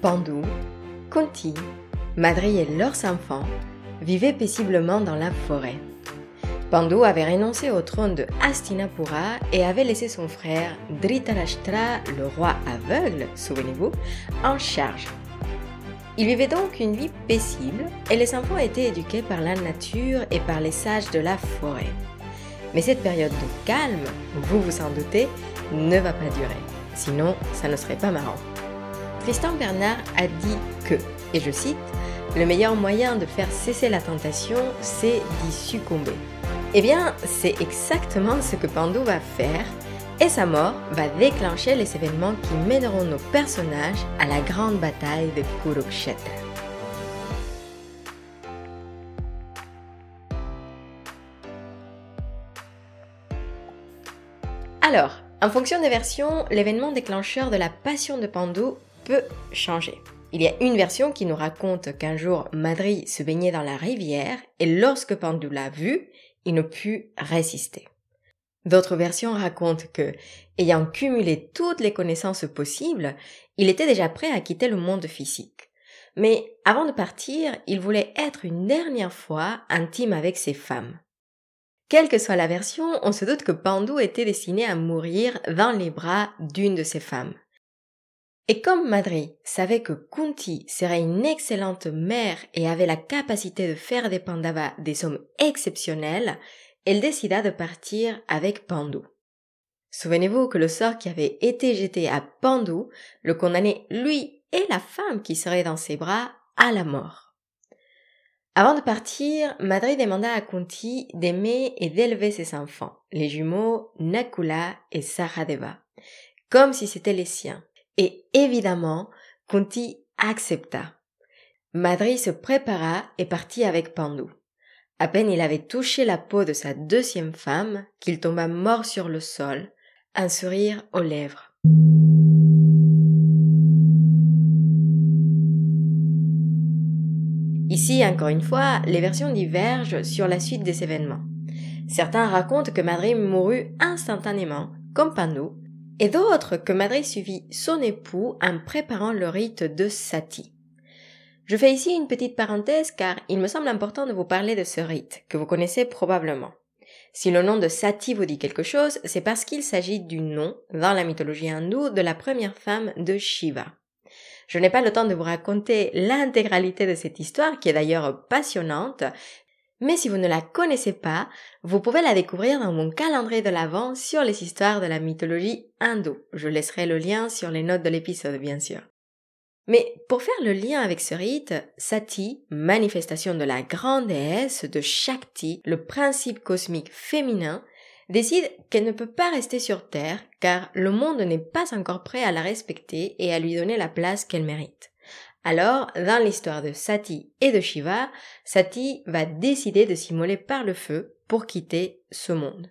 Pandou, Kunti, Madri et leurs enfants vivaient paisiblement dans la forêt. Pandu avait renoncé au trône de Hastinapura et avait laissé son frère Dhritarashtra, le roi aveugle, souvenez-vous, en charge. Il vivait donc une vie paisible et les enfants étaient éduqués par la nature et par les sages de la forêt. Mais cette période de calme, vous vous en doutez, ne va pas durer. Sinon, ça ne serait pas marrant. Tristan Bernard a dit que, et je cite, le meilleur moyen de faire cesser la tentation, c'est d'y succomber. Eh bien, c'est exactement ce que Pandu va faire, et sa mort va déclencher les événements qui mèneront nos personnages à la grande bataille de Kurukshetra. Alors, en fonction des versions, l'événement déclencheur de la passion de Pandu changer. Il y a une version qui nous raconte qu'un jour Madri se baignait dans la rivière et lorsque Pandu l'a vu, il ne put résister. D'autres versions racontent que, ayant cumulé toutes les connaissances possibles, il était déjà prêt à quitter le monde physique. Mais avant de partir, il voulait être une dernière fois intime avec ses femmes. Quelle que soit la version, on se doute que Pandu était destiné à mourir dans les bras d'une de ses femmes. Et comme Madri savait que Kunti serait une excellente mère et avait la capacité de faire des Pandavas des hommes exceptionnels, elle décida de partir avec Pandu. Souvenez-vous que le sort qui avait été jeté à Pandu le condamnait lui et la femme qui serait dans ses bras à la mort. Avant de partir, Madri demanda à Kunti d'aimer et d'élever ses enfants, les jumeaux Nakula et Saradeva, comme si c'étaient les siens. Et évidemment, Kunti accepta. Madri se prépara et partit avec Pandu. À peine il avait touché la peau de sa deuxième femme qu'il tomba mort sur le sol, un sourire aux lèvres. Ici, encore une fois, les versions divergent sur la suite des événements. Certains racontent que Madri mourut instantanément, comme Pandu, et d'autres que Madrid suivit son époux en préparant le rite de Sati. Je fais ici une petite parenthèse car il me semble important de vous parler de ce rite, que vous connaissez probablement. Si le nom de Sati vous dit quelque chose, c'est parce qu'il s'agit du nom, dans la mythologie hindoue, de la première femme de Shiva. Je n'ai pas le temps de vous raconter l'intégralité de cette histoire, qui est d'ailleurs passionnante, mais si vous ne la connaissez pas, vous pouvez la découvrir dans mon calendrier de l'Avent sur les histoires de la mythologie hindoue. Je laisserai le lien sur les notes de l'épisode, bien sûr. Mais pour faire le lien avec ce rite, Sati, manifestation de la grande déesse de Shakti, le principe cosmique féminin, décide qu'elle ne peut pas rester sur Terre car le monde n'est pas encore prêt à la respecter et à lui donner la place qu'elle mérite. Alors, dans l'histoire de Sati et de Shiva, Sati va décider de s'immoler par le feu pour quitter ce monde.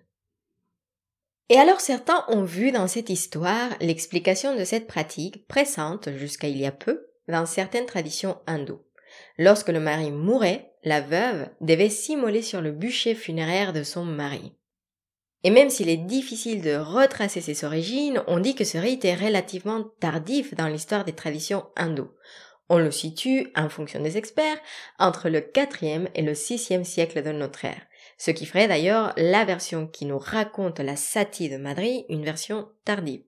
Et alors certains ont vu dans cette histoire l'explication de cette pratique pressante jusqu'à il y a peu dans certaines traditions hindoues. Lorsque le mari mourait, la veuve devait s'immoler sur le bûcher funéraire de son mari. Et même s'il est difficile de retracer ses origines, on dit que ce rite est relativement tardif dans l'histoire des traditions hindoues. On le situe, en fonction des experts, entre le 4e et le 6e siècle de notre ère, ce qui ferait d'ailleurs la version qui nous raconte la Sati de Madrid une version tardive.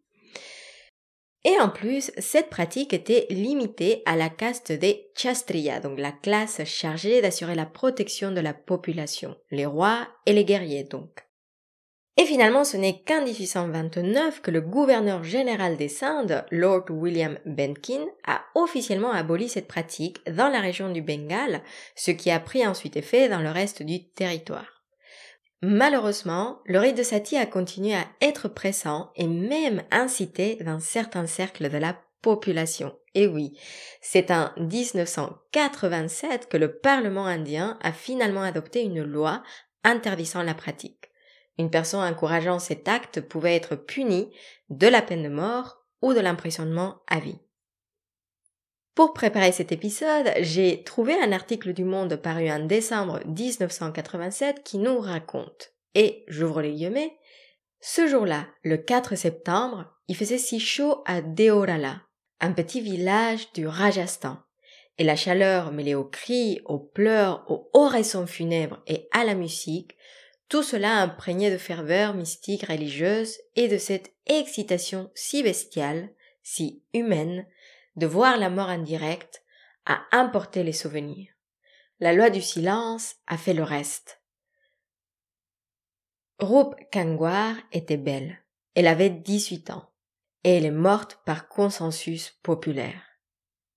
Et en plus, cette pratique était limitée à la caste des Chastriya, donc la classe chargée d'assurer la protection de la population, les rois et les guerriers donc. Et finalement, ce n'est qu'en 1829 que le gouverneur général des Indes, Lord William Benkin, a officiellement aboli cette pratique dans la région du Bengale, ce qui a pris ensuite effet dans le reste du territoire. Malheureusement, le rite de Sati a continué à être pressant et même incité dans certains cercles de la population. Et oui, c'est en 1987 que le Parlement indien a finalement adopté une loi interdisant la pratique. Une personne encourageant cet acte pouvait être punie de la peine de mort ou de l'emprisonnement à vie. Pour préparer cet épisode, j'ai trouvé un article du Monde paru en décembre 1987 qui nous raconte, et j'ouvre les guillemets, ce jour-là, le 4 septembre, il faisait si chaud à Deorala, un petit village du Rajasthan, et la chaleur mêlée aux cris, aux pleurs, aux oraisons funèbres et à la musique, tout cela imprégné de ferveur mystique religieuse et de cette excitation si bestiale, si humaine, de voir la mort indirecte, a importé les souvenirs. La loi du silence a fait le reste. Rup Kangwar était belle. Elle avait dix-huit ans. Et elle est morte par consensus populaire.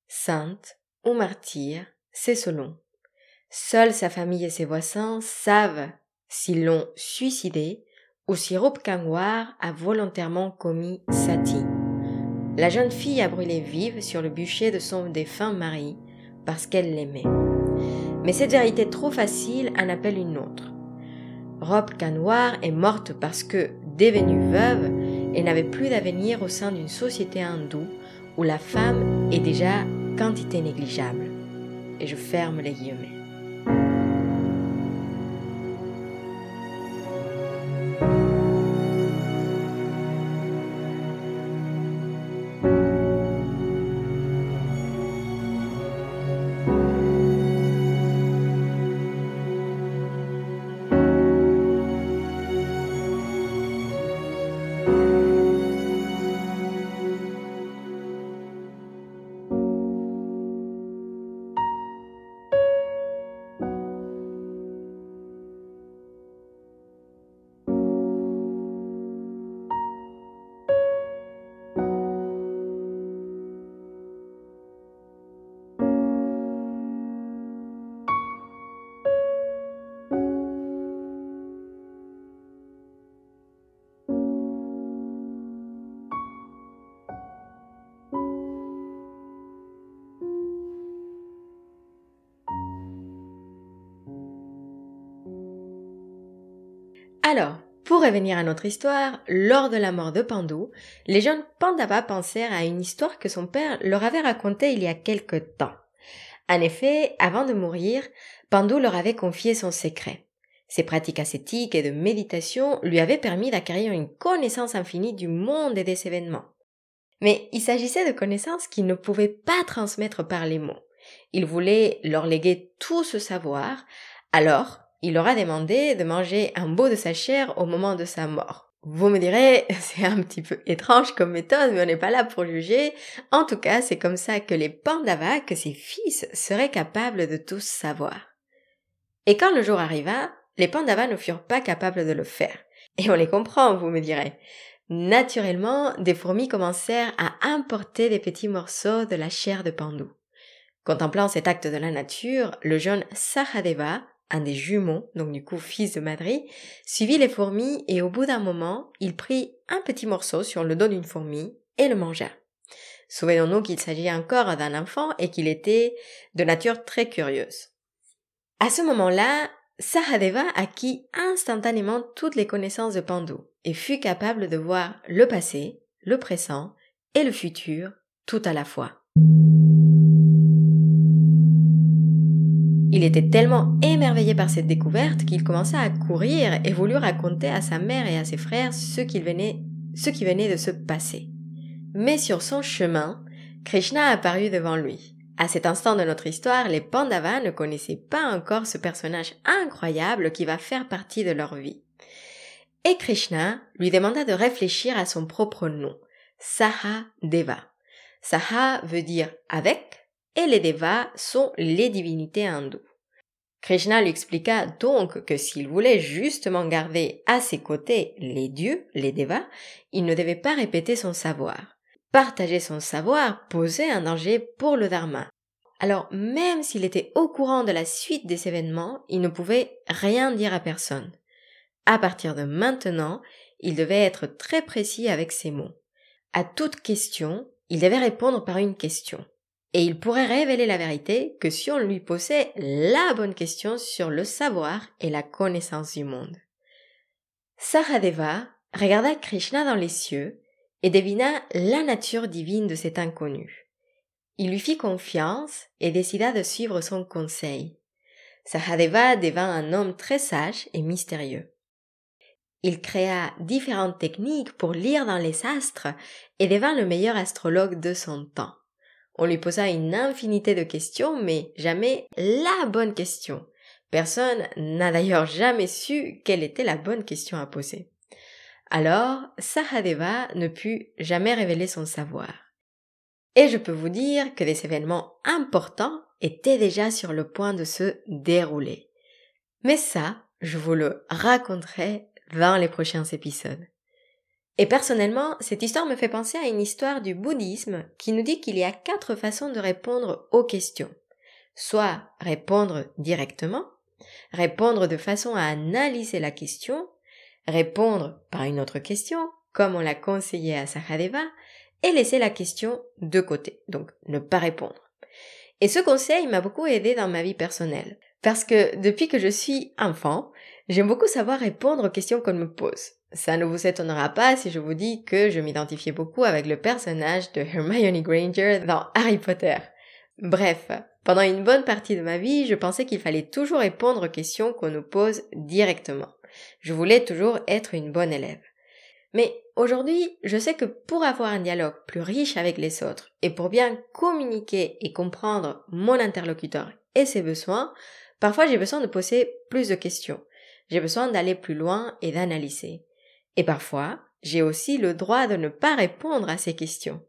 Sainte ou martyr, c'est selon. Seule sa famille et ses voisins savent s'ils l'ont suicidée ou si Rup Kangwar a volontairement commis sati. La jeune fille a brûlé vive sur le bûcher de son défunt mari parce qu'elle l'aimait. Mais cette vérité trop facile en appelle une autre. Rob Kanwar est morte parce que, devenue veuve, elle n'avait plus d'avenir au sein d'une société hindoue où la femme est déjà quantité négligeable. Et je ferme les guillemets. Alors, pour revenir à notre histoire, lors de la mort de Pandou, les jeunes Pandava pensèrent à une histoire que son père leur avait racontée il y a quelque temps. En effet, avant de mourir, Pandou leur avait confié son secret. Ses pratiques ascétiques et de méditation lui avaient permis d'acquérir une connaissance infinie du monde et des événements. Mais il s'agissait de connaissances qu'il ne pouvait pas transmettre par les mots. Il voulait leur léguer tout ce savoir, alors il leur a demandé de manger un bout de sa chair au moment de sa mort. Vous me direz, c'est un petit peu étrange comme méthode, mais on n'est pas là pour juger. En tout cas, c'est comme ça que les Pandavas, que ses fils, seraient capables de tout savoir. Et quand le jour arriva, les Pandavas ne furent pas capables de le faire. Et on les comprend, vous me direz. Naturellement, des fourmis commencèrent à importer des petits morceaux de la chair de Pandu. Contemplant cet acte de la nature, le jeune Sahadeva un des jumeaux, donc du coup fils de Madri, suivit les fourmis et au bout d'un moment, il prit un petit morceau sur le dos d'une fourmi et le mangea. Souvenons-nous qu'il s'agit encore d'un enfant et qu'il était de nature très curieuse. À ce moment-là, Sahadeva acquit instantanément toutes les connaissances de Pandu et fut capable de voir le passé, le présent et le futur tout à la fois. Il était tellement émerveillé par cette découverte qu'il commença à courir et voulut raconter à sa mère et à ses frères ce, venait, qui venait de se passer. Mais sur son chemin, Krishna apparut devant lui. À cet instant de notre histoire, les Pandavas ne connaissaient pas encore ce personnage incroyable qui va faire partie de leur vie. Et Krishna lui demanda de réfléchir à son propre nom, Saha Deva. Saha veut dire avec et les Devas sont les divinités hindoues. Krishna lui expliqua donc que s'il voulait justement garder à ses côtés les dieux, les Devas, il ne devait pas répéter son savoir. Partager son savoir posait un danger pour le Dharma. Alors même s'il était au courant de la suite des événements, il ne pouvait rien dire à personne. À partir de maintenant, il devait être très précis avec ses mots. À toute question, il devait répondre par une question et il pourrait révéler la vérité que si on lui posait la bonne question sur le savoir et la connaissance du monde. Sahadeva regarda Krishna dans les cieux et devina la nature divine de cet inconnu. Il lui fit confiance et décida de suivre son conseil. Sahadeva devint un homme très sage et mystérieux. Il créa différentes techniques pour lire dans les astres et devint le meilleur astrologue de son temps. On lui posa une infinité de questions, mais jamais la bonne question. Personne n'a d'ailleurs jamais su quelle était la bonne question à poser. Alors, Sahadeva ne put jamais révéler son savoir. Et je peux vous dire que des événements importants étaient déjà sur le point de se dérouler. Mais ça, je vous le raconterai dans les prochains épisodes. Et personnellement, cette histoire me fait penser à une histoire du bouddhisme qui nous dit qu'il y a quatre façons de répondre aux questions. Soit répondre directement, répondre de façon à analyser la question, répondre par une autre question, comme on l'a conseillé à Sahadeva, et laisser la question de côté, donc ne pas répondre. Et ce conseil m'a beaucoup aidé dans ma vie personnelle, parce que depuis que je suis enfant, j'aime beaucoup savoir répondre aux questions qu'on me pose. Ça ne vous étonnera pas si je vous dis que je m'identifiais beaucoup avec le personnage de Hermione Granger dans Harry Potter. Bref, pendant une bonne partie de ma vie, je pensais qu'il fallait toujours répondre aux questions qu'on nous pose directement. Je voulais toujours être une bonne élève. Mais aujourd'hui, je sais que pour avoir un dialogue plus riche avec les autres et pour bien communiquer et comprendre mon interlocuteur et ses besoins, parfois j'ai besoin de poser plus de questions. J'ai besoin d'aller plus loin et d'analyser. Et parfois, j'ai aussi le droit de ne pas répondre à ces questions.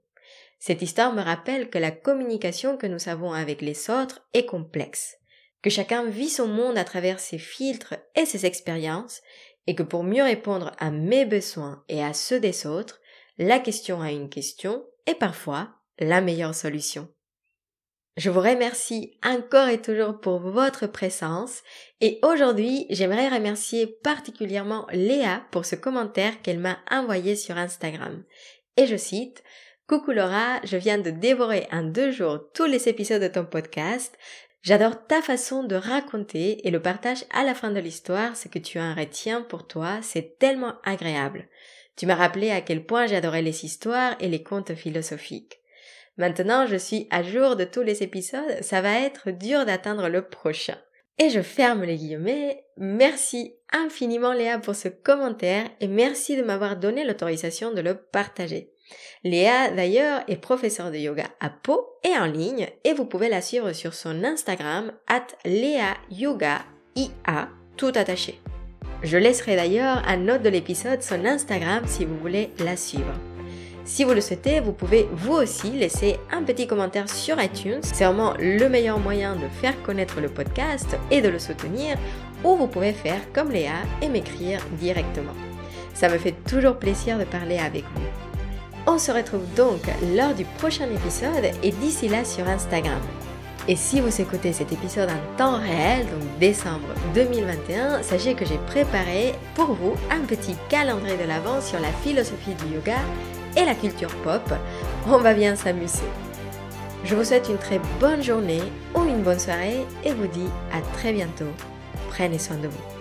Cette histoire me rappelle que la communication que nous avons avec les autres est complexe, que chacun vit son monde à travers ses filtres et ses expériences, et que pour mieux répondre à mes besoins et à ceux des autres, la question à une question est parfois la meilleure solution. Je vous remercie encore et toujours pour votre présence et aujourd'hui j'aimerais remercier particulièrement Léa pour ce commentaire qu'elle m'a envoyé sur Instagram. Et je cite Coucou Laura, je viens de dévorer en deux jours tous les épisodes de ton podcast. J'adore ta façon de raconter et le partage à la fin de l'histoire, ce que tu en retiens pour toi, c'est tellement agréable. Tu m'as rappelé à quel point j'adorais les histoires et les contes philosophiques. Maintenant, je suis à jour de tous les épisodes, ça va être dur d'atteindre le prochain. Et je ferme les guillemets. Merci infiniment Léa pour ce commentaire et merci de m'avoir donné l'autorisation de le partager. Léa d'ailleurs est professeure de yoga à Pau et en ligne et vous pouvez la suivre sur son Instagram at Léa Yoga IA tout attaché. Je laisserai d'ailleurs un note de l'épisode son Instagram si vous voulez la suivre. Si vous le souhaitez, vous pouvez vous aussi laisser un petit commentaire sur iTunes. C'est vraiment le meilleur moyen de faire connaître le podcast et de le soutenir. Ou vous pouvez faire comme Léa et m'écrire directement. Ça me fait toujours plaisir de parler avec vous. On se retrouve donc lors du prochain épisode et d'ici là sur Instagram. Et si vous écoutez cet épisode en temps réel, donc décembre 2021, sachez que j'ai préparé pour vous un petit calendrier de l'avant sur la philosophie du yoga et la culture pop, on va bien s'amuser. Je vous souhaite une très bonne journée ou une bonne soirée et vous dis à très bientôt. Prenez soin de vous.